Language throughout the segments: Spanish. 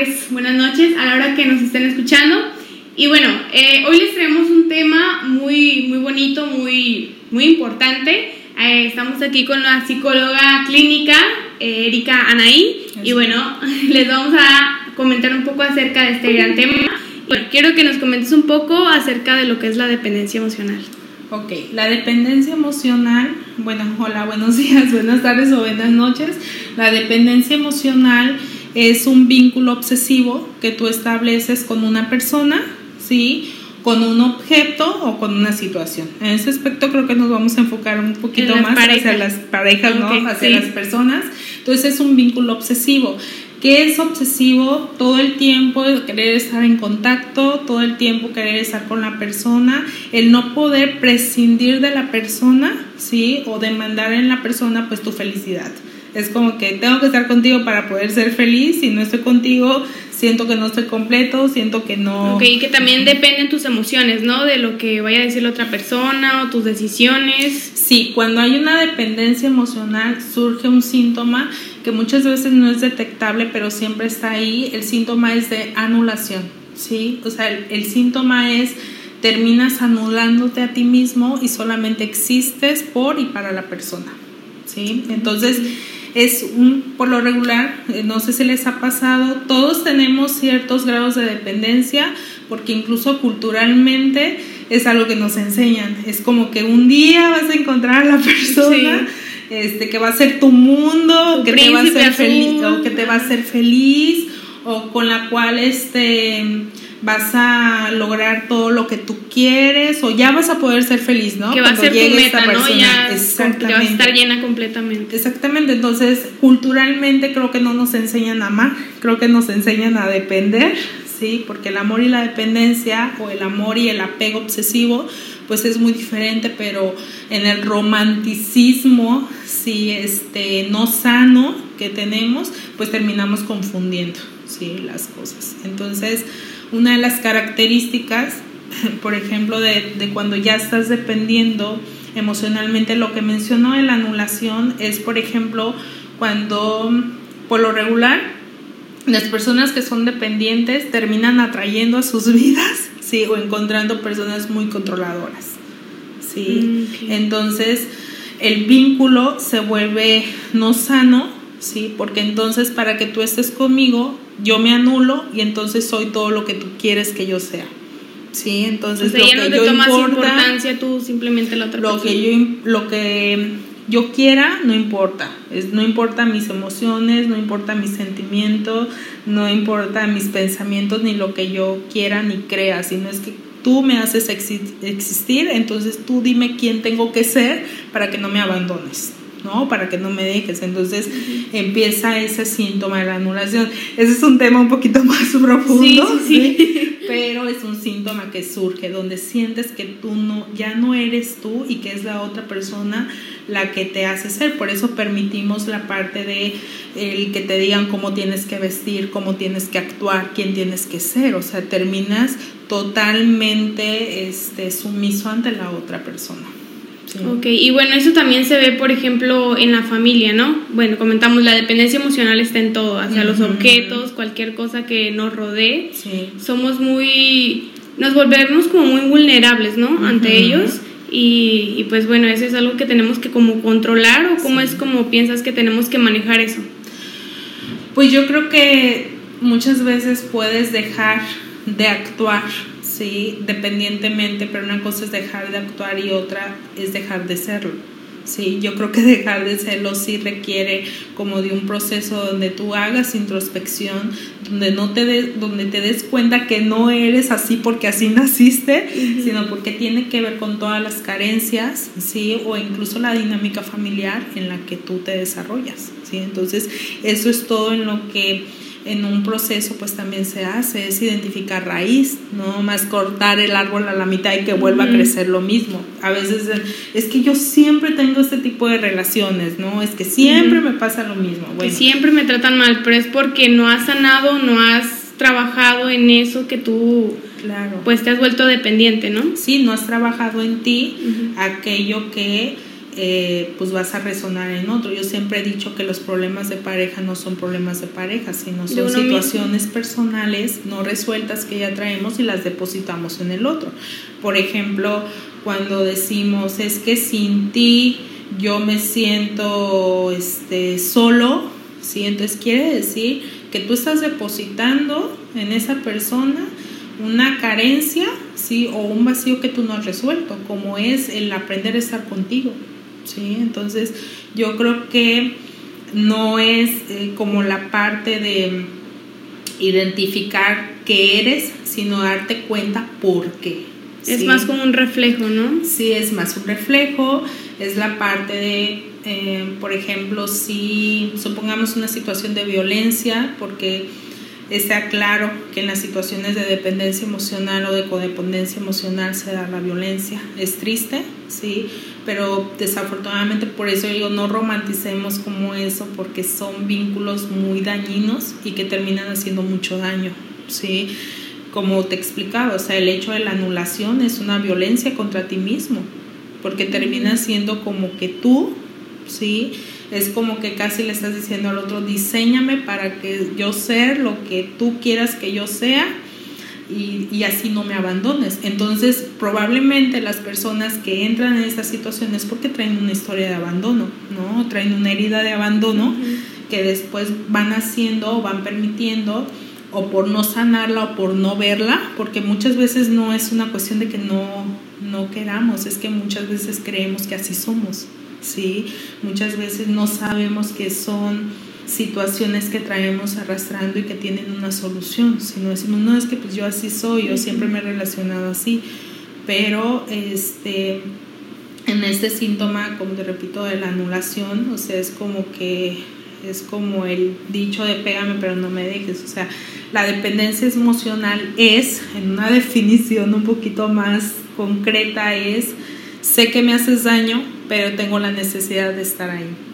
tardes, buenas noches a la hora que nos estén escuchando. Y bueno, eh, hoy les traemos un tema muy, muy bonito, muy, muy importante. Eh, estamos aquí con la psicóloga clínica eh, Erika Anaí y bueno, les vamos a comentar un poco acerca de este gran tema. bueno, quiero que nos comentes un poco acerca de lo que es la dependencia emocional. Ok, la dependencia emocional, bueno, hola, buenos días, buenas tardes o buenas noches. La dependencia emocional es un vínculo obsesivo que tú estableces con una persona, ¿sí? con un objeto o con una situación. En ese aspecto creo que nos vamos a enfocar un poquito más hacia las parejas, ¿no? hacia las personas. Entonces es un vínculo obsesivo. que es obsesivo? Todo el tiempo querer estar en contacto, todo el tiempo querer estar con la persona, el no poder prescindir de la persona, ¿sí? O demandar en la persona pues tu felicidad. Es como que tengo que estar contigo para poder ser feliz. Si no estoy contigo, siento que no estoy completo, siento que no... Ok, que también dependen tus emociones, ¿no? De lo que vaya a decir la otra persona o tus decisiones. Sí, cuando hay una dependencia emocional surge un síntoma que muchas veces no es detectable, pero siempre está ahí. El síntoma es de anulación, ¿sí? O sea, el, síntoma es terminas anulándote a ti mismo y solamente existes por y para la persona, ¿sí? Entonces es un, por lo regular, eh, no sé si les ha pasado, todos tenemos ciertos grados de dependencia, porque incluso culturalmente es algo que nos enseñan. Es como que un día vas a encontrar a la persona este, que va a ser tu mundo, que te va a hacer feliz, o que te va a hacer feliz, o con la cual este vas a lograr todo lo que tú quieres o ya vas a poder ser feliz, ¿no? Que va a ser tu meta, ¿no? Ya Exactamente. vas a estar llena completamente. Exactamente, entonces culturalmente creo que no nos enseñan a amar, creo que nos enseñan a depender, ¿sí? Porque el amor y la dependencia o el amor y el apego obsesivo pues es muy diferente, pero en el romanticismo, sí, este, no sano que tenemos, pues terminamos confundiendo, sí, las cosas. Entonces, una de las características, por ejemplo, de, cuando ya estás dependiendo emocionalmente, lo que mencionó en la anulación es, por ejemplo, cuando por lo regular las personas que son dependientes terminan atrayendo a sus vidas, sí, o encontrando personas muy controladoras, sí. Mm, entonces el vínculo se vuelve no sano, sí, porque entonces para que tú estés conmigo yo me anulo y entonces soy todo lo que tú quieres que yo sea. Sí, entonces lo que yo importancia tú simplemente la otra lo que yo lo que yo quiera no importa, es, no importa mis emociones, no importa mis sentimientos, no importa mis pensamientos ni lo que yo quiera ni crea, sino es que tú me haces existir, entonces tú dime quién tengo que ser para que no me abandones. ¿No? Para que no me dejes. Entonces empieza ese síntoma de la anulación. Ese es un tema un poquito más profundo, sí, pero es un síntoma que surge donde sientes que tú no, ya no eres tú y que es la otra persona la que te hace ser. Por eso permitimos la parte de el que te digan cómo tienes que vestir, cómo tienes que actuar, quién tienes que ser. O sea, terminas totalmente este, sumiso ante la otra persona. Ok, y bueno, eso también se ve, por ejemplo, en la familia, ¿no? Bueno, comentamos, la dependencia emocional está en todo, hacia los objetos, cualquier cosa que nos rodee. Somos muy, nos volvemos como muy vulnerables, ¿no? Ante ellos. Y, y, pues bueno, eso es algo que tenemos que como controlar o cómo es como piensas que tenemos que manejar eso. Pues yo creo que muchas veces puedes dejar de actuar ¿sí? Dependientemente, pero una cosa es dejar de actuar y otra es dejar de serlo. Sí, yo creo que dejar de serlo sí requiere como de un proceso donde tú hagas introspección, donde no te donde te des cuenta que no eres así porque así naciste, sino porque tiene que ver con todas las carencias, sí, o incluso la dinámica familiar en la que tú te desarrollas, sí. Entonces, eso es todo en lo que en un proceso pues también se hace, es identificar raíz, no más cortar el árbol a la mitad y que vuelva a crecer lo mismo. A veces es que yo siempre tengo este tipo de relaciones, ¿no? Es que siempre me pasa lo mismo. Que siempre me tratan mal, pero es porque no has sanado, no has trabajado en eso que tú claro. pues te has vuelto dependiente, ¿no? Sí, no has trabajado en ti aquello que eh, pues vas a resonar en otro. Yo siempre he dicho que los problemas de pareja no son problemas de pareja, sino son situaciones personales no resueltas que ya traemos y las depositamos en el otro. Por ejemplo, cuando decimos es que sin ti yo me siento este, solo, ¿sí? entonces quiere decir que tú estás depositando en esa persona una carencia, ¿sí? O un vacío que tú no has resuelto, como es el aprender a estar contigo, ¿sí? Entonces, yo creo que no es eh, como la parte de identificar qué eres, sino darte cuenta por qué. Es más como un reflejo, ¿no? Sí, es más un reflejo, es la parte de, eh, por ejemplo, si supongamos una situación de violencia, porque está claro que en las situaciones de dependencia emocional o de codependencia emocional se da la violencia. Es triste, sí, pero desafortunadamente por eso digo, no romanticemos como eso, porque son vínculos muy dañinos y que terminan haciendo mucho daño, sí. Como te explicaba, o sea, el hecho de la anulación es una violencia contra ti mismo, porque termina siendo como que tú, sí, es como que casi le estás diciendo al otro, diseñame para que yo sea lo que tú quieras que yo sea y, así no me abandones. Entonces, probablemente las personas que entran en estas situaciones porque traen una historia de abandono, ¿no? Traen una herida de abandono que después van haciendo o van permitiendo o por no sanarla o por no verla, porque muchas veces no es una cuestión de que no, no queramos, es que muchas veces creemos que así somos. ¿sí? Muchas veces no sabemos que son situaciones que traemos arrastrando y que tienen una solución, sino decimos, no, es que pues yo así soy, yo siempre me he relacionado así, pero este, en este síntoma, como te repito, de la anulación, o sea, es como que es como el dicho de pégame pero no me dejes, o sea, la dependencia emocional es, en una definición un poquito más concreta, es sé que me haces daño, pero tengo la necesidad de estar ahí.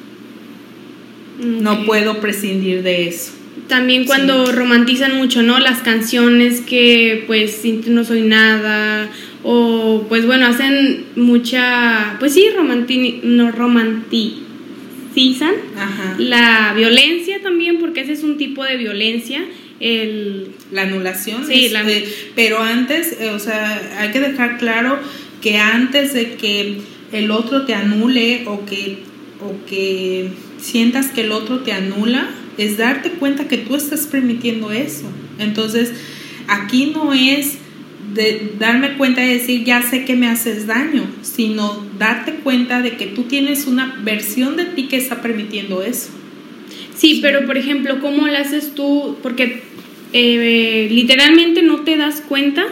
No puedo prescindir de eso. También cuando romantizan mucho, ¿no? Las canciones que pues sin no soy nada o pues bueno, hacen mucha, pues sí, romanti no romanticizan la violencia también porque ese es un tipo de violencia el la anulación sí, pero antes eh, o sea hay que dejar claro que antes de que el otro te anule o que, o que sientas que el otro te anula, es darte cuenta que tú estás permitiendo eso. Entonces, aquí no es de darme cuenta de decir ya sé que me haces daño, sino darte cuenta de que tú tienes una versión de ti que está permitiendo eso. Sí, pero por ejemplo, ¿cómo lo haces tú? Porque eh, literalmente no te das cuenta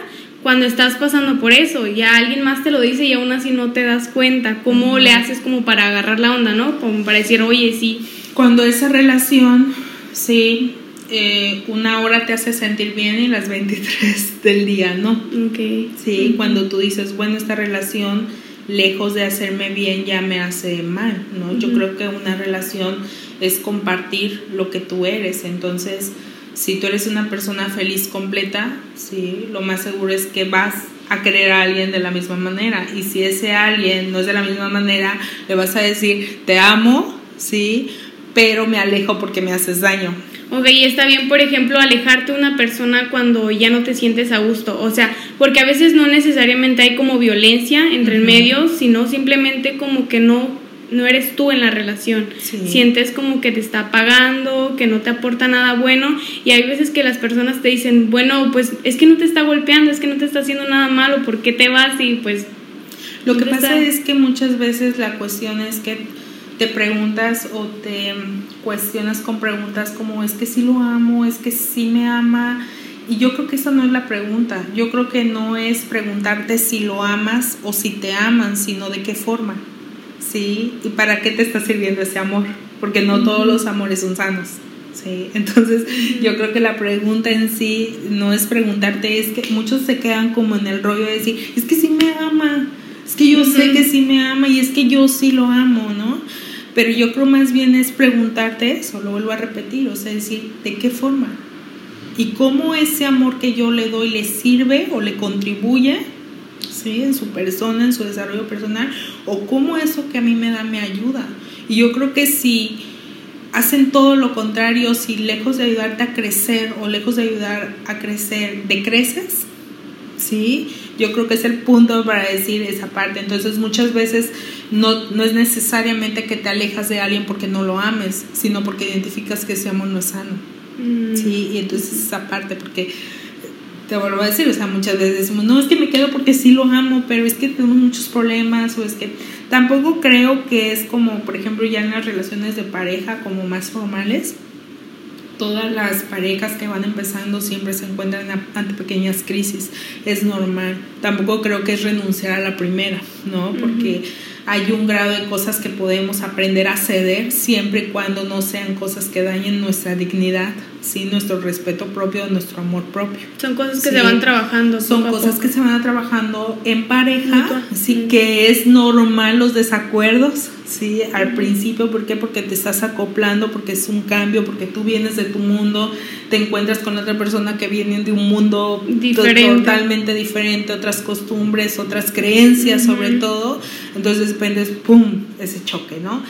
cuando estás pasando por eso, ya alguien más te lo dice y aún así no te das cuenta, ¿cómo le haces como para agarrar la onda, no? Como para decir, oye, sí. Cuando esa relación, sí, eh, una hora te hace sentir bien y las 23 del día, ¿no? Ok. Sí, cuando tú dices, bueno, esta relación, lejos de hacerme bien, ya me hace mal, ¿no? Yo creo que una relación es compartir lo que tú eres, entonces si tú eres una persona feliz completa, sí, lo más seguro es que vas a querer a alguien de la misma manera. Y si ese alguien no es de la misma manera, le vas a decir, te amo, sí, pero me alejo porque me haces daño. Ok, y está bien, por ejemplo, alejarte de una persona cuando ya no te sientes a gusto. O sea, porque a veces no necesariamente hay como violencia entre el medio, sino simplemente como que no no eres tú en la relación. Sientes como que te está pagando, que no te aporta nada bueno y hay veces que las personas te dicen, bueno, pues es que no te está golpeando, es que no te está haciendo nada malo, ¿por qué te vas? Y pues... Lo que pasa es que muchas veces la cuestión es que te preguntas o te cuestionas con preguntas como es que sí lo amo, es que sí me ama. Y yo creo que esa no es la pregunta. Yo creo que no es preguntarte si lo amas o si te aman, sino de qué forma. ¿Sí? ¿Y para qué te está sirviendo ese amor? Porque no todos los amores son sanos. Sí, entonces yo creo que la pregunta en sí no es preguntarte, es que muchos se quedan como en el rollo de decir, es que sí me ama, es que yo sé que sí me ama y es que yo sí lo amo, ¿no? Pero yo creo más bien es preguntarte eso, lo vuelvo a repetir, o sea, decir, ¿de qué forma? ¿Y cómo ese amor que yo le doy le sirve o le contribuye ¿sí? En su persona, en su desarrollo personal, o cómo eso que a mí me da me ayuda. Y yo creo que si hacen todo lo contrario, si lejos de ayudarte a crecer o lejos de ayudar a crecer, decreces, ¿sí? Yo creo que es el punto para decir esa parte. Entonces muchas veces no, no es necesariamente que te alejas de alguien porque no lo ames, sino porque identificas que ese amor no es sano. Mm. Sí, y entonces esa parte, porque te vuelvo a decir, o sea, muchas veces decimos, no, es que me quedo porque sí lo amo, pero es que tengo muchos problemas, o es que tampoco creo que es como, por ejemplo, ya en las relaciones de pareja, como más formales, todas las parejas que van empezando siempre se encuentran ante pequeñas crisis, es normal. Tampoco creo que es renunciar a la primera, ¿no? Porque hay un grado de cosas que podemos aprender a ceder siempre y cuando no sean cosas que dañen nuestra dignidad, ¿sí? nuestro respeto propio, nuestro amor propio. Son cosas que se van trabajando. Son cosas que se van trabajando en pareja, sí, que es normal los desacuerdos, ¿sí? Al principio, ¿por qué? Porque te estás acoplando, porque es un cambio, porque tú vienes de tu mundo, te encuentras con otra persona que viene de un mundo totalmente diferente, otras costumbres, otras creencias sobre todo, entonces dependes, ¡pum!, ese choque, ¿no?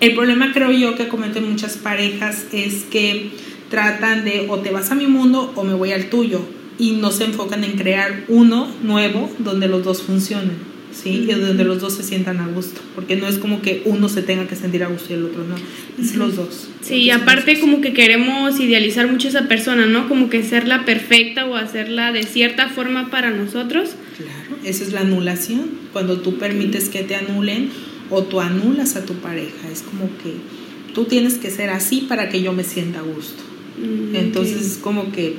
El problema creo yo que cometen muchas parejas es que tratan de o te vas a mi mundo o me voy al tuyo y no se enfocan en crear uno nuevo donde los dos funcionen. ¿sí? Y donde los dos se sientan a gusto, porque no es como que uno se tenga que sentir a gusto y el otro no, es los dos. Sí, y aparte como que queremos idealizar mucho a esa persona, ¿no? Como que serla perfecta o hacerla de cierta forma para nosotros. Claro, esa es la anulación, cuando tú permites que te anulen o tú anulas a tu pareja, es como que tú tienes que ser así para que yo me sienta a gusto. Mm, Entonces es como que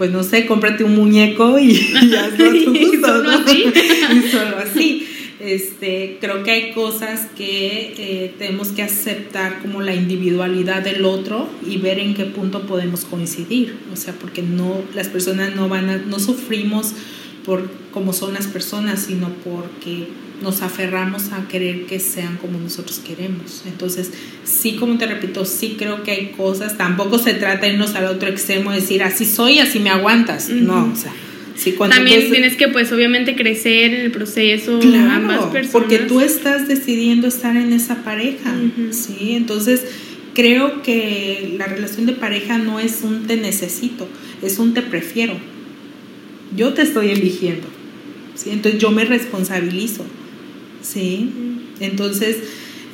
pues no sé, cómprate un muñeco y, ya tu gusto, ¿no? así. y solo así. Este, creo que hay cosas que eh, tenemos que aceptar como la individualidad del otro y ver en qué punto podemos coincidir. O sea, porque no, las personas no van a, no sufrimos por cómo son las personas, sino porque nos aferramos a querer que sean como nosotros queremos. Entonces, sí, como te repito, sí creo que hay cosas, tampoco se trata de irnos al otro extremo, decir así soy, así me aguantas. No, o sea. Sí, También tienes que, pues, obviamente crecer en el proceso claro, ambas personas. Porque tú estás decidiendo estar en esa pareja, ¿sí? Entonces, creo que la relación de pareja no es un te necesito, es un te prefiero. Yo te estoy eligiendo, ¿sí? Entonces, yo me responsabilizo. ¿sí? Entonces,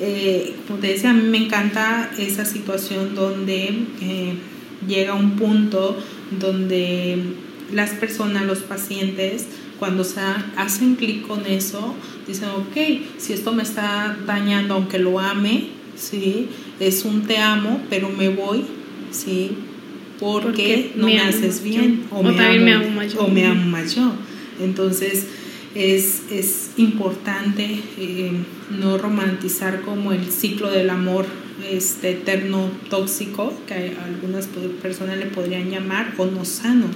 eh, como te decía, a mí me encanta esa situación donde eh, llega un punto donde las personas, los pacientes, cuando se hacen clic con eso, dicen, ok, si esto me está dañando, aunque lo ame, ¿sí? Es un te amo, pero me voy, ¿sí? Porque, no me, haces bien. O, me, amo, O me amo más yo. Entonces, es, es importante eh, no romantizar como el ciclo del amor este, eterno tóxico, que algunas personas le podrían llamar, o no sano.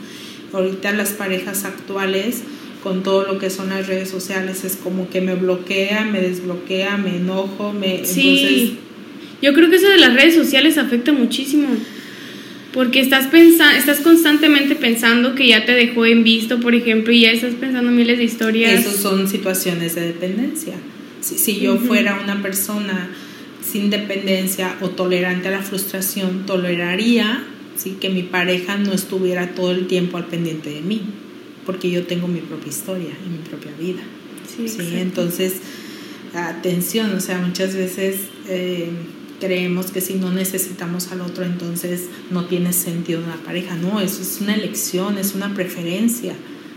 Ahorita las parejas actuales, con todo lo que son las redes sociales, es como que me bloquea, me desbloquea, me enojo, me... Sí. Yo creo que eso de las redes sociales afecta muchísimo. Porque estás, pensando, estás constantemente pensando que ya te dejó en visto, por ejemplo, y ya estás pensando miles de historias. Esas son situaciones de dependencia. Si, si yo fuera una persona sin dependencia o tolerante a la frustración, toleraría ¿sí? que mi pareja no estuviera todo el tiempo al pendiente de mí, porque yo tengo mi propia historia y mi propia vida. Sí, ¿sí? Entonces, atención, o sea, muchas veces... Eh, creemos que si no necesitamos al otro, entonces no tiene sentido una pareja. No, eso es una elección, es una preferencia.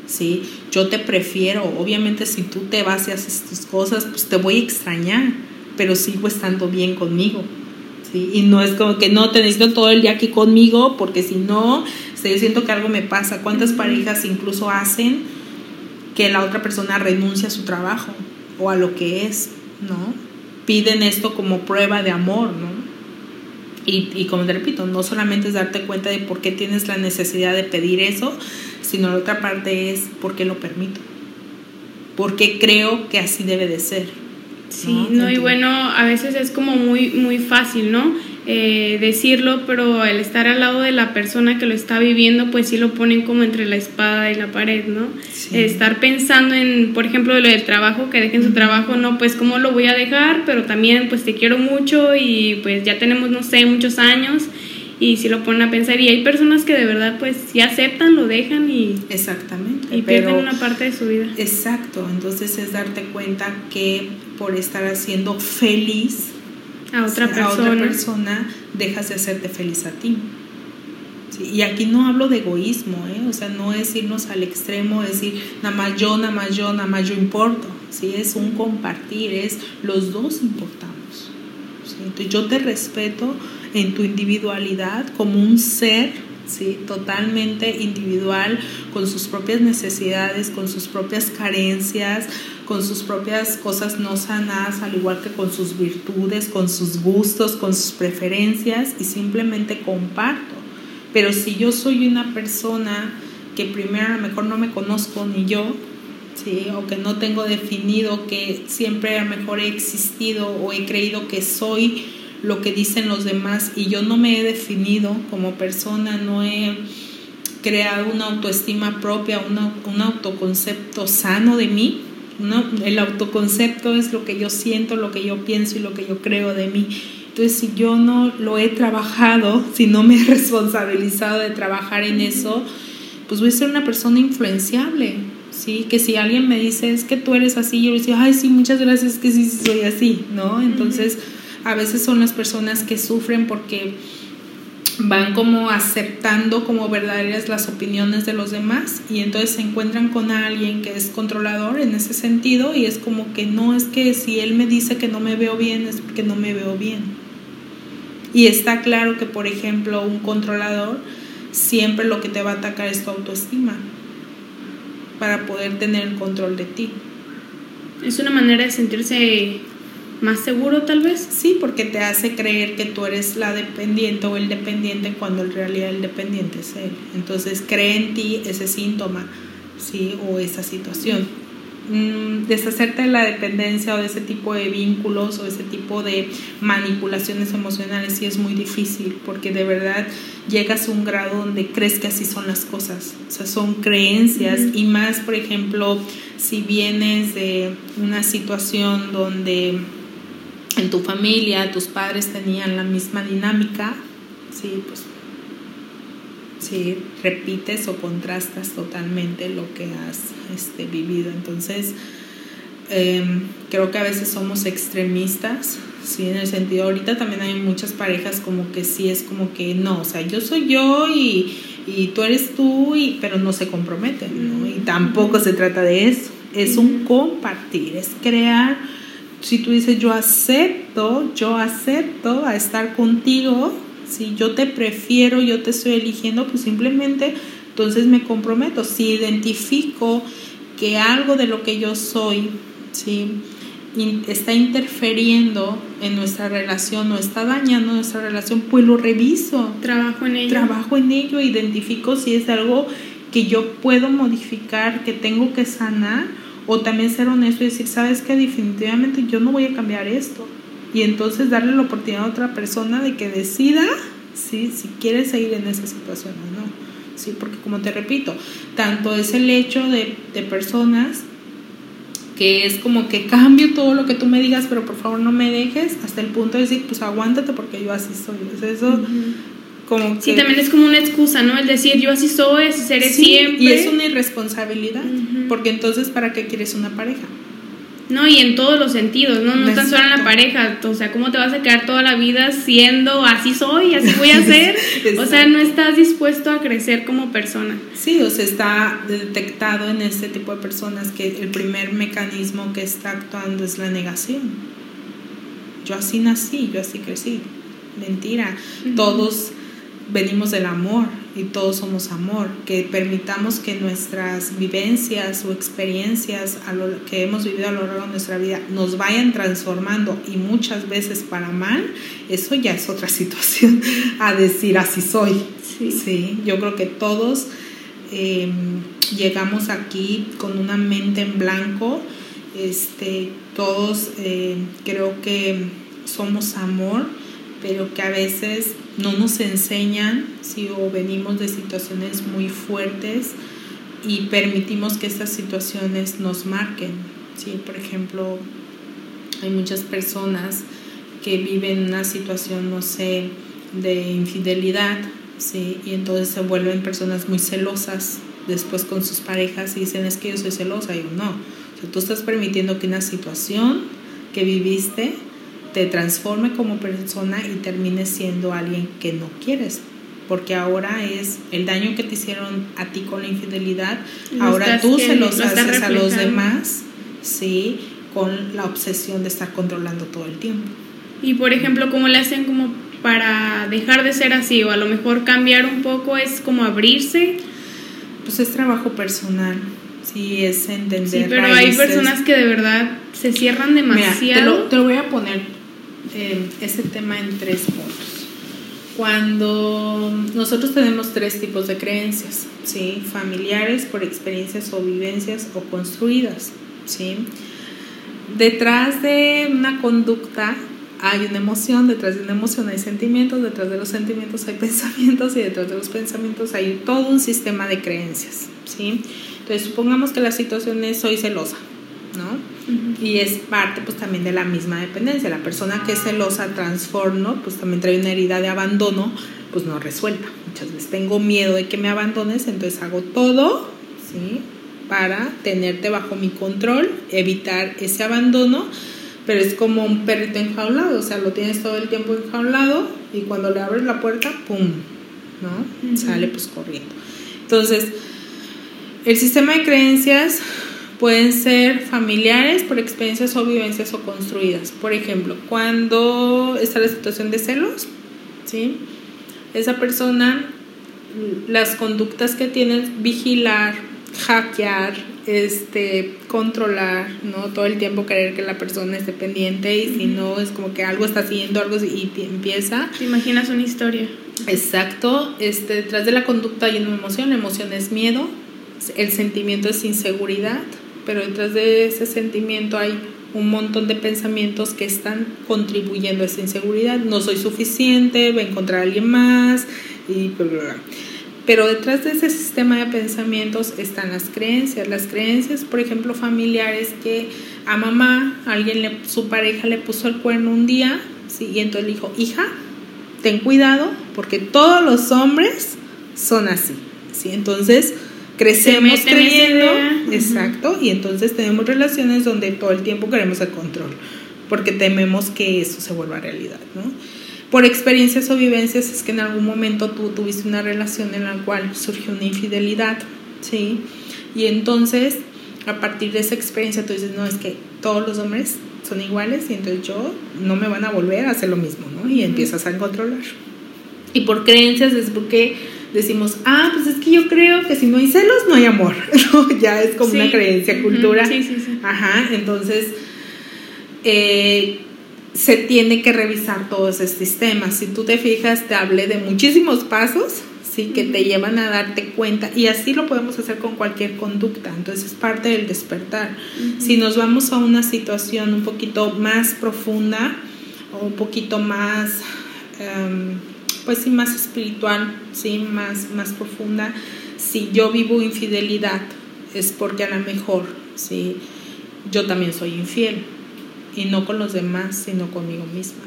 ¿sí? Yo te prefiero, obviamente si tú te vas y haces tus cosas, pues te voy a extrañar, pero sigo estando bien conmigo. ¿sí? Y no es como que no te necesito todo el día aquí conmigo, porque si no, yo siento que algo me pasa. ¿Cuántas parejas incluso hacen que la otra persona renuncie a su trabajo o a lo que es? ¿no? Piden esto como prueba de amor, ¿no? Y, y, como te repito, no solamente es darte cuenta de por qué tienes la necesidad de pedir eso, sino la otra parte es por qué lo permito, porque creo que así debe de ser. Sí, no, y bueno, a veces es como muy, muy fácil, ¿no? Eh, decirlo, pero el estar al lado de la persona que lo está viviendo, pues sí lo ponen como entre la espada y la pared, ¿no? Estar pensando en, por ejemplo, lo del trabajo, que dejen su trabajo, no, pues cómo lo voy a dejar, pero también pues te quiero mucho y pues ya tenemos, no sé, muchos años y si lo ponen a pensar. Y hay personas que de verdad pues sí aceptan, lo dejan y exactamente y pierden una parte de su vida. Exacto, entonces es darte cuenta que por estar haciendo feliz a otra, persona. a otra persona dejas de hacerte feliz a ti. y aquí no hablo de egoísmo, ¿eh? o sea, no es irnos al extremo, decir nada más yo, nada más yo, nada más yo importo. ¿sí? Es un compartir, es los dos importamos. Entonces yo te respeto en tu individualidad como un ser ¿sí? totalmente individual, con sus propias necesidades, con sus propias carencias, con sus propias cosas no sanadas, al igual que con sus virtudes, con sus gustos, con sus preferencias, y simplemente comparto. Pero si yo soy una persona que primero a lo mejor no me conozco ni yo, ¿sí? o que no tengo definido que siempre a lo mejor he existido o he creído que soy lo que dicen los demás y yo no me he definido como persona, no he creado una autoestima propia, un autoconcepto sano de mí. ¿No? El autoconcepto es lo que yo siento, lo que yo pienso y lo que yo creo de mí. Entonces, si yo no lo he trabajado, si no me he responsabilizado de trabajar en eso, pues voy a ser una persona influenciable, ¿sí? Que si alguien me dice, es que tú eres así, yo le digo, ay, sí, muchas gracias, que sí, sí soy así, ¿no? Entonces, a veces son las personas que sufren porque van como aceptando como verdaderas las opiniones de los demás y entonces se encuentran con alguien que es controlador en ese sentido y es como que no es que si él me dice que no me veo bien es porque no me veo bien. Y está claro que por ejemplo un controlador siempre lo que te va a atacar es tu autoestima para poder tener el control de ti. Es una manera de sentirse más seguro tal vez. Sí, porque te hace creer que tú eres la dependiente o el dependiente cuando en realidad el dependiente es él. Entonces cree en ti ese síntoma, ¿sí? O esa situación. Mm, deshacerte de la dependencia o de ese tipo de vínculos o ese tipo de manipulaciones emocionales sí es muy difícil porque de verdad llegas a un grado donde crees que así son las cosas, o sea, son creencias y más, por ejemplo, si vienes de una situación donde en tu familia tus padres tenían la misma dinámica, sí, pues sí, repites o contrastas totalmente lo que has este, vivido. Entonces, em, creo que a veces somos extremistas, sí, en el sentido, ahorita también hay muchas parejas como que sí es como que no, o sea, yo soy yo y, y tú eres tú, y, pero no se comprometen, ¿no? Y tampoco se trata de eso, es un compartir, es crear si tú dices yo acepto, yo acepto a estar contigo, si yo te prefiero, yo te estoy eligiendo, pues simplemente entonces me comprometo. Si identifico que algo de lo que yo soy, ¿sí? está interfiriendo en nuestra relación o está dañando nuestra relación, pues lo reviso. Trabajo en ello. Trabajo en ello, identifico si es algo que yo puedo modificar, que tengo que sanar o también ser honesto y decir, sabes que definitivamente yo no voy a cambiar esto. Y entonces darle la oportunidad a otra persona de que decida ¿sí? si quiere seguir en esa situación o no. ¿sí? Porque como te repito, tanto es el hecho de, de personas que es como que cambio todo lo que tú me digas, pero por favor no me dejes, hasta el punto de decir, pues aguántate porque yo así soy. eso sí, también es como una excusa, ¿no? El decir yo así soy, así seré siempre. Y es una irresponsabilidad, porque entonces ¿para qué quieres una pareja? No, y en todos los sentidos, ¿no? No tan solo en la pareja, o sea, ¿cómo te vas a quedar toda la vida siendo así soy, así voy a ser? o sea, no estás dispuesto a crecer como persona. Sí, o sea, está detectado en este tipo de personas que el primer mecanismo que está actuando es la negación. Yo así nací, yo así crecí. Mentira. Todos venimos del amor y todos somos amor, que permitamos que nuestras vivencias o experiencias a lo que hemos vivido a lo largo de nuestra vida nos vayan transformando y muchas veces para mal, eso ya es otra situación a decir así soy. Sí, yo creo que todos em, llegamos aquí con una mente en blanco, este, todos eh, creo que somos amor pero que a veces no nos enseñan, ¿sí? o venimos de situaciones muy fuertes y permitimos que estas situaciones nos marquen. ¿sí? Por ejemplo, hay muchas personas que viven una situación, no sé, de infidelidad, ¿sí? y entonces se vuelven personas muy celosas después con sus parejas y dicen, es que yo soy celosa. Y yo, no, o sea, tú estás permitiendo que una situación que viviste te transforme como persona y termines siendo alguien que no quieres. Porque ahora es el daño que te hicieron a ti con la infidelidad, ahora tú se los haces a los demás, ¿sí? Con la obsesión de estar controlando todo el tiempo. Y por ejemplo, ¿cómo le hacen como para dejar de ser así o a lo mejor cambiar un poco es como abrirse? Pues es trabajo personal, sí, es entender. Sí, pero hay personas que de verdad se cierran demasiado. te, lo, voy a poner eh, ese tema en tres puntos. Cuando nosotros tenemos tres tipos de creencias, ¿sí? familiares, por experiencias o vivencias o construidas. ¿sí? Detrás de una conducta hay una emoción, detrás de una emoción hay sentimientos, detrás de los sentimientos hay pensamientos y detrás de los pensamientos hay todo un sistema de creencias, ¿sí? Entonces, supongamos que la situación es soy celosa, ¿no? Y es parte pues también de la misma dependencia. La persona que es celosa, transformo, pues también trae una herida de abandono, pues no resuelta. Muchas veces tengo miedo de que me abandones, entonces hago todo, ¿sí? Para tenerte bajo mi control, evitar ese abandono pero es como un perrito enjaulado, o sea, lo tienes todo el tiempo enjaulado y cuando le abres la puerta, ¡pum! ¿No? Sale pues corriendo. Entonces, el sistema de creencias pueden ser familiares por experiencias o vivencias o construidas. Por ejemplo, cuando está la situación de celos, ¿sí? Esa persona, las conductas que tiene, vigilar, hackear, este, controlar, ¿no? Todo el tiempo querer que la persona esté pendiente y si no es como que algo está haciendo algo y empieza. Te imaginas una historia. Exacto, este, detrás de la conducta hay una emoción, la emoción es miedo, el sentimiento es inseguridad, pero detrás de ese sentimiento hay un montón de pensamientos que están contribuyendo a esa inseguridad. No soy suficiente, voy a encontrar a alguien más y bla, bla, bla. Pero detrás de ese sistema de pensamientos están las creencias. Las creencias, por ejemplo, familiares que a mamá, alguien le, su pareja le puso el cuerno un día, y entonces le dijo, hija, ten cuidado porque todos los hombres son así. ¿sí? Entonces crecemos creyendo, exacto, y entonces tenemos relaciones donde todo el tiempo queremos el control, porque tememos que eso se vuelva realidad, ¿no? por experiencias o vivencias es que en algún momento tú tuviste una relación en la cual surgió una infidelidad, ¿sí? Y entonces, a partir de esa experiencia, tú dices, no, es que todos los hombres son iguales y entonces yo no me van a volver a hacer lo mismo, ¿no? Y empiezas a controlar. Y por creencias es porque decimos, ah, pues es que yo creo que si no hay celos, no hay amor, Ya es como una creencia, cultura. Sí, sí, sí. Ajá, entonces... Eh, se tiene que revisar todo ese sistema. Si tú te fijas, te hablé de muchísimos pasos, sí, que te llevan a darte cuenta y así lo podemos hacer con cualquier conducta. Entonces es parte del despertar. Si nos vamos a una situación un poquito más profunda o un poquito más, em, pues sí, más espiritual, sí, más, más profunda, si yo vivo infidelidad es porque a lo mejor, sí, yo también soy infiel y no con los demás, sino conmigo misma.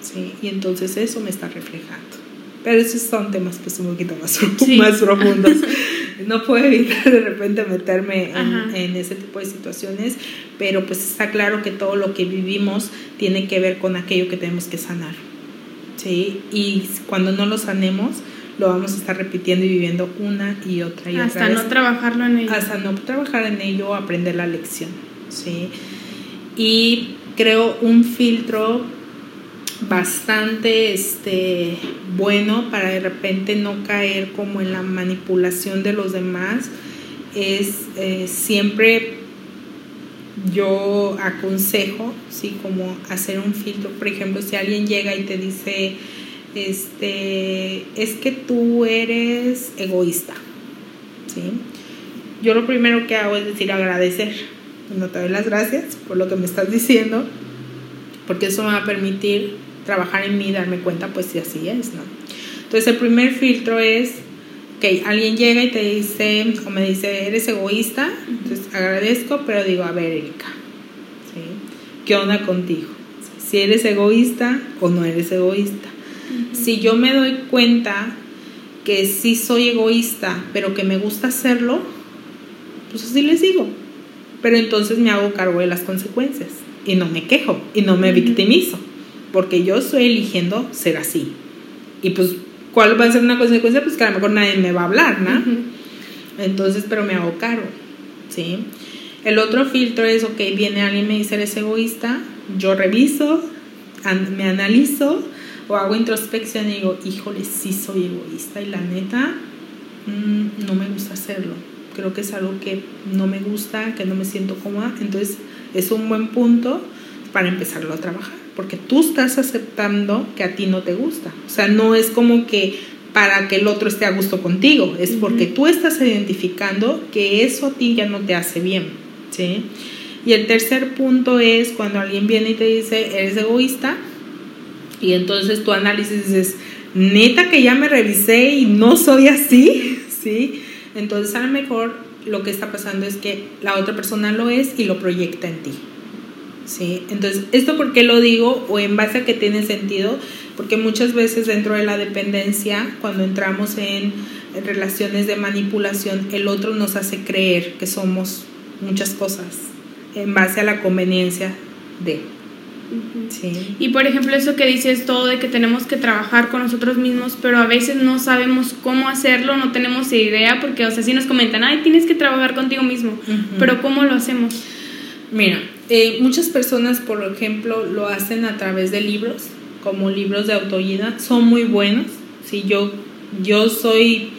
¿sí? Y entonces eso me está reflejando. Pero esos son temas pues un poquito más, más profundos. no puedo evitar de repente meterme en, en, ese tipo de situaciones, pero pues está claro que todo lo que vivimos tiene que ver con aquello que tenemos que sanar. ¿Sí? Y cuando no lo sanemos, lo vamos a estar repitiendo y viviendo una y otra y otra vez. Hasta no trabajarlo en ello. Hasta no trabajar en ello, aprender la lección. ¿sí? Y creo un filtro bastante este, bueno para de repente no caer como en la manipulación de los demás es eh, siempre yo aconsejo sí como hacer un filtro. Por ejemplo si alguien llega y te dice este es que tú eres egoísta sí yo lo primero que hago es decir agradecer no te doy las gracias por lo que me estás diciendo, porque eso me va a permitir trabajar en mí, darme cuenta, pues si así es, ¿no? Entonces el primer filtro es que alguien llega y te dice, o me dice, eres egoísta, entonces agradezco, pero digo, a ver, Erika, ¿qué onda contigo? Si eres egoísta o no eres egoísta. Si yo me doy cuenta que sí soy egoísta, pero que me gusta hacerlo, pues así les digo. Pero entonces me hago cargo de las consecuencias y no me quejo y no me victimizo, porque yo estoy eligiendo ser así. Y pues, ¿cuál va a ser una consecuencia? Pues que a lo mejor nadie me va a hablar, ¿no? Entonces, pero me hago cargo, ¿sí? El otro filtro es, ok, viene alguien y me dice, eres egoísta, yo reviso, me analizo o hago introspección y digo, híjole, sí soy egoísta y la neta, mm, no me gusta hacerlo. Creo que es algo que no me gusta, que no me siento cómoda. Entonces, es un buen punto para empezarlo a trabajar, porque tú estás aceptando que a ti no te gusta. O sea, no es como que para que el otro esté a gusto contigo, es porque tú estás identificando que eso a ti ya no te hace bien, ¿sí? Y el tercer punto es cuando alguien viene y te dice, eres egoísta, y entonces tu análisis es, neta que ya me revisé y no soy así, ¿sí? Entonces a lo mejor lo que está pasando es que la otra persona lo es y lo proyecta en ti. ¿Sí? Entonces, ¿esto por qué lo digo? O en base a que tiene sentido, porque muchas veces dentro de la dependencia, cuando entramos en relaciones de manipulación, el otro nos hace creer que somos muchas cosas en base a la conveniencia de. Sí. Y por ejemplo, eso que dices todo de que tenemos que trabajar con nosotros mismos, pero a veces no sabemos cómo hacerlo, no tenemos idea, porque, o sea, si nos comentan, ay, tienes que trabajar contigo mismo, pero ¿cómo lo hacemos? Mira, eh, muchas personas, por ejemplo, lo hacen a través de libros, como libros de autoayuda, son muy buenos. Si yo, yo soy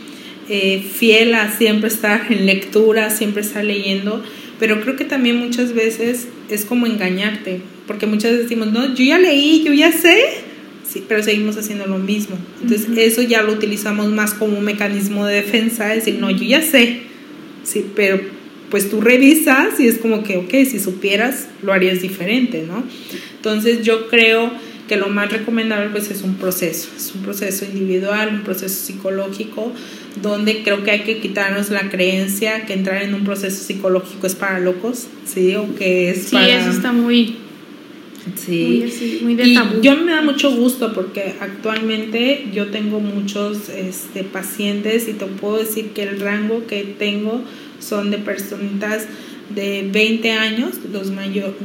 eh, fiel a siempre estar en lectura, siempre estar leyendo, pero creo que también muchas veces es como engañarte, porque muchas veces decimos, no, yo ya leí, yo ya sé, sí, pero seguimos haciendo lo mismo. Entonces eso ya lo utilizamos más como un mecanismo de defensa, decir, no, yo ya sé, sí, pero pues tú revisas y es como que, ok, si supieras, lo harías diferente, ¿no? Entonces yo creo que lo más recomendable pues es un proceso, es un proceso individual, un proceso psicológico, donde creo que hay que quitarnos la creencia que entrar en un proceso psicológico es para locos, ¿sí? O que es sí, eso está muy... Sí, muy, de tabú. Y yo me da mucho gusto porque actualmente yo tengo muchos este, pacientes y te puedo decir que el rango que tengo son de personitas de 20 años, los mayor,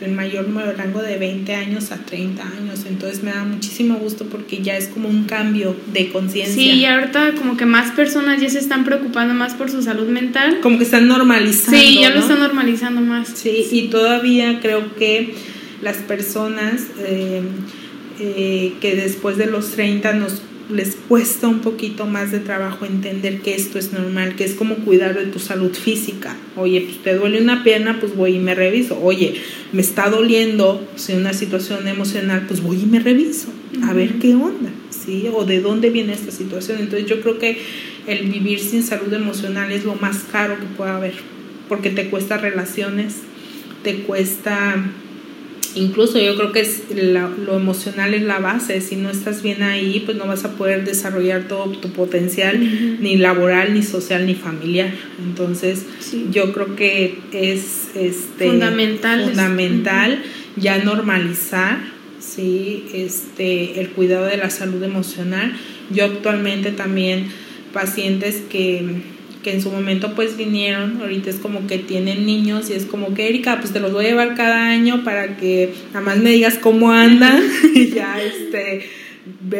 el mayor rango de 20 años a 30 años. Entonces me da muchísimo gusto porque ya es como un cambio de conciencia. Sí, y ahorita como que más personas ya se están preocupando más por su salud mental. Como que están normalizando. Sí, ya lo están normalizando más. Sí, y todavía creo que las personas eh, eh, que después de los 30 nos les cuesta un poquito más de trabajo entender que esto es normal, que es como cuidar de tu salud física. Oye, pues te duele una pierna, pues voy y me reviso. Oye, me está doliendo, si una situación emocional, pues voy y me reviso, a ver qué onda, ¿sí? O de dónde viene esta situación. Entonces yo creo que el vivir sin salud emocional es lo más caro que pueda haber, porque te cuesta relaciones, te cuesta incluso yo creo que es lo emocional es la base. Si no estás bien ahí, pues no vas a poder desarrollar todo tu potencial, ni laboral, ni social, ni familiar. Entonces, yo creo que es este, fundamental, fundamental ya normalizar ¿sí? este, el cuidado de la salud emocional. Yo actualmente también pacientes que que en su momento pues vinieron, ahorita es como que tienen niños y es como que Erika, pues te los voy a llevar cada año para que nada más me digas cómo andan y ya este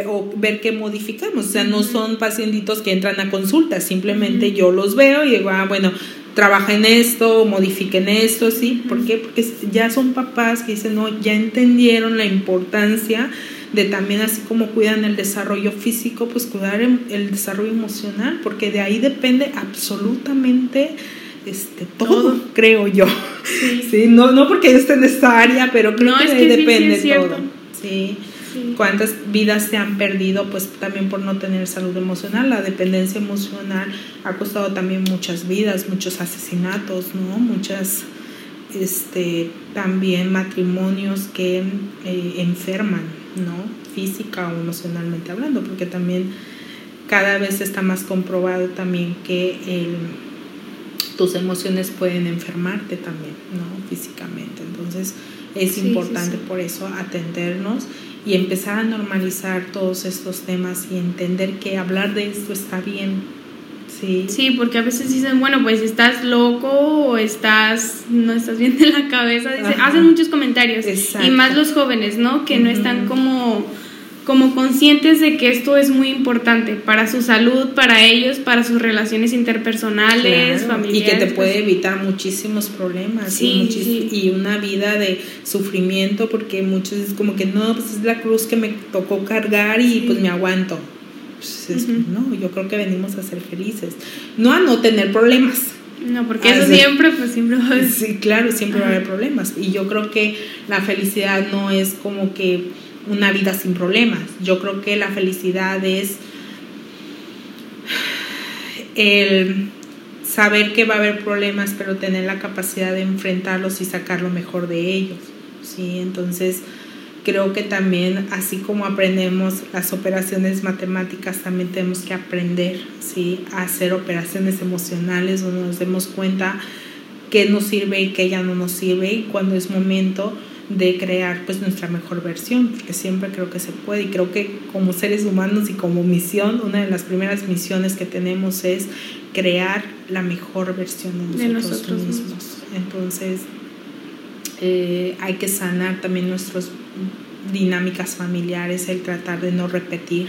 o ver qué modificamos, o sea, no son pacientitos que entran a consulta, simplemente yo los veo y digo, ah, bueno, trabaja en esto, modifiquen esto, ¿sí? ¿Por qué? Porque ya son papás que dicen, no, ya entendieron la importancia de también así como cuidan el desarrollo físico, pues cuidar el desarrollo emocional, porque de ahí depende absolutamente este, todo, creo yo. Sí. No, no porque yo esté en esta área, pero creo que de ahí depende todo. Sí. Cuántas vidas se han perdido, pues también por no tener salud emocional. La dependencia emocional ha costado también muchas vidas, muchos asesinatos, ¿no? Muchas, este, también matrimonios que eh, enferman ¿no? Física o emocionalmente hablando, porque también cada vez está más comprobado también que tus emociones pueden enfermarte también, ¿no? Físicamente. Entonces es importante por eso atendernos y empezar a normalizar todos estos temas y entender que hablar de esto está bien, Sí. sí, porque a veces dicen, bueno, pues estás loco o estás, no estás bien de la cabeza, hacen muchos comentarios. Y más los jóvenes, ¿no? Que no están como, como conscientes de que esto es muy importante para su salud, para ellos, para sus relaciones interpersonales, familiares. Y que te puede evitar muchísimos problemas sí, y, y una vida de sufrimiento, porque muchos es como que no, pues es la cruz que me tocó cargar y pues me aguanto. Pues, no, yo creo que venimos a ser felices, no a no tener problemas. No, porque eso siempre, pues siempre va a haber. Sí, claro, siempre va a haber problemas. Y yo creo que la felicidad no es como que una vida sin problemas. Yo creo que la felicidad es el saber que va a haber problemas, pero tener la capacidad de enfrentarlos y sacar lo mejor de ellos. ¿sí? Entonces, creo que también, así como aprendemos las operaciones matemáticas, también tenemos que aprender ¿sí? a hacer operaciones emocionales donde nos demos cuenta qué nos sirve y qué ya no nos sirve y cuando es momento de crear pues nuestra mejor versión, porque siempre creo que se puede y creo que como seres humanos y como misión, una de las primeras misiones que tenemos es crear la mejor versión de nosotros, mismos. Entonces, eh, hay que sanar también nuestras dinámicas familiares, el tratar de no repetir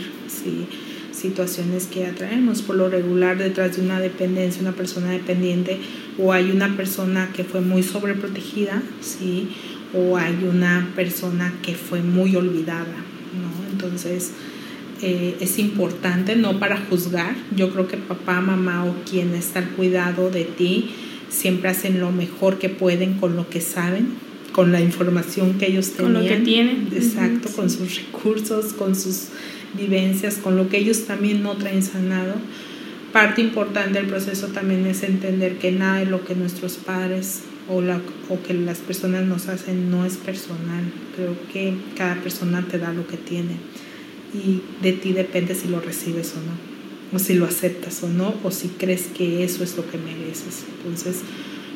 situaciones que atraemos. Por lo regular, detrás de una dependencia, una persona dependiente, o hay una persona que fue muy sobreprotegida, ¿sí? o hay una persona que fue muy olvidada. ¿no? Entonces, eh, es importante, no para juzgar, yo creo que papá, mamá o quien está al cuidado de ti, siempre hacen lo mejor que pueden con lo que saben, con la información que ellos tenían. Con lo que tienen. Exacto, con sus recursos, con sus vivencias, con lo que ellos también no traen sanado. Parte importante del proceso también es entender que nada de lo que nuestros padres o, la, o que las personas nos hacen no es personal. Creo que cada persona te da lo que tiene y de ti depende si lo recibes o no, o si lo aceptas o no, o si crees que eso es lo que mereces. Entonces,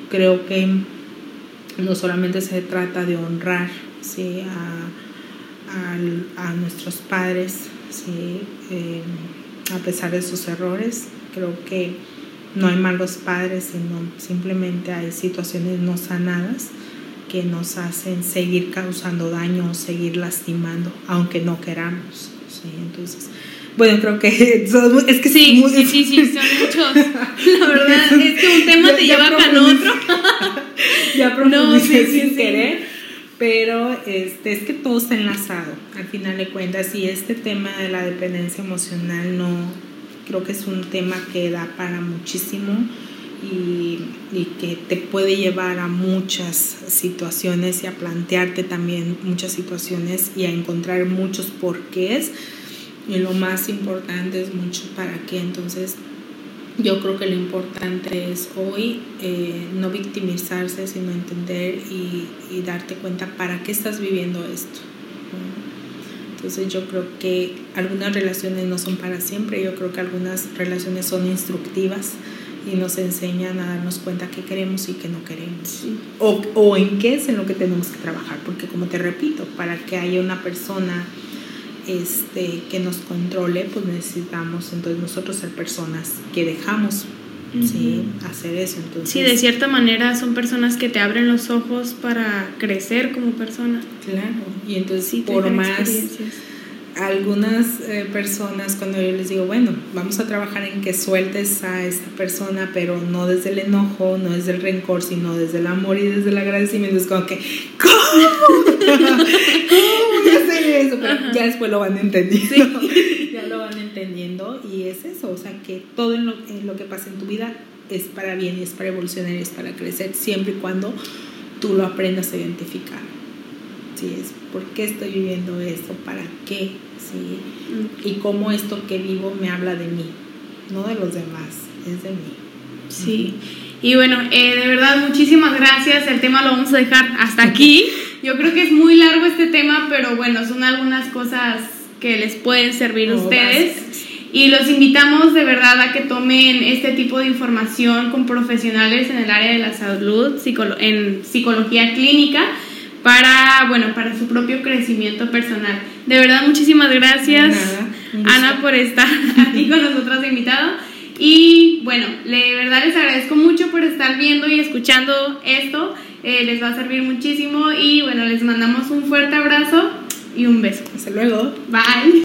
creo que no solamente se trata de honrar ¿sí? a, a, nuestros padres ¿sí? Eh, a pesar de sus errores. Creo que no hay malos padres, sino simplemente hay situaciones no sanadas que nos hacen seguir causando daño o seguir lastimando, aunque no queramos. ¿sí? Entonces, bueno, creo que es que sí, sí, sí, sí, son muchos. La verdad es que un tema te lleva para otro. ya no, sin querer, pero este, es que todo está enlazado, al final de cuentas, y este tema de la dependencia emocional no, creo que es un tema que da para muchísimo y, y que te puede llevar a muchas situaciones y a plantearte también muchas situaciones y a encontrar muchos porqués y lo más importante es mucho para qué. Entonces, yo creo que lo importante es hoy eh, no victimizarse, sino entender y, y, darte cuenta para qué estás viviendo esto. Entonces yo creo que algunas relaciones no son para siempre, yo creo que algunas relaciones son instructivas y nos enseñan a darnos cuenta qué queremos y qué no queremos. O, o en qué es en lo que tenemos que trabajar, porque como te repito, para que haya una persona este, que nos controle, pues necesitamos entonces nosotros ser personas que dejamos ¿sí? hacer eso. Entonces, sí, de cierta manera son personas que te abren los ojos para crecer como persona. Claro, y entonces por más algunas eh, personas cuando yo les digo, bueno, vamos a trabajar en que sueltes a esta persona, pero no desde el enojo, no desde el rencor, sino desde el amor y desde el agradecimiento, es como que, ¿cómo? ¿Cómo voy a hacer eso? Pero ya después lo van entendiendo. ya lo van entendiendo y es eso, o sea, que todo en lo, en lo que pasa en tu vida es para bien y es para evolucionar y es para crecer, siempre y cuando tú lo aprendas a identificar. Sí, es por qué estoy viviendo esto, para qué, ¿sí? Y cómo esto que vivo me habla de mí, no de los demás, es de mí. Sí. Y bueno, eh, de verdad, muchísimas gracias. El tema lo vamos a dejar hasta aquí. Yo creo que es muy largo este tema, pero bueno, son algunas cosas que les pueden servir a Oh, ustedes. gracias. Y los invitamos de verdad a que tomen este tipo de información con profesionales en el área de la salud, en psicología clínica, para, bueno, para su propio crecimiento personal. De verdad, muchísimas gracias, Nada. Ana, por estar aquí con nosotros de invitado. Y bueno, de verdad les agradezco mucho por estar viendo y escuchando esto. Eh, les va a servir muchísimo y bueno, les mandamos un fuerte abrazo y un beso. Hasta luego. Bye.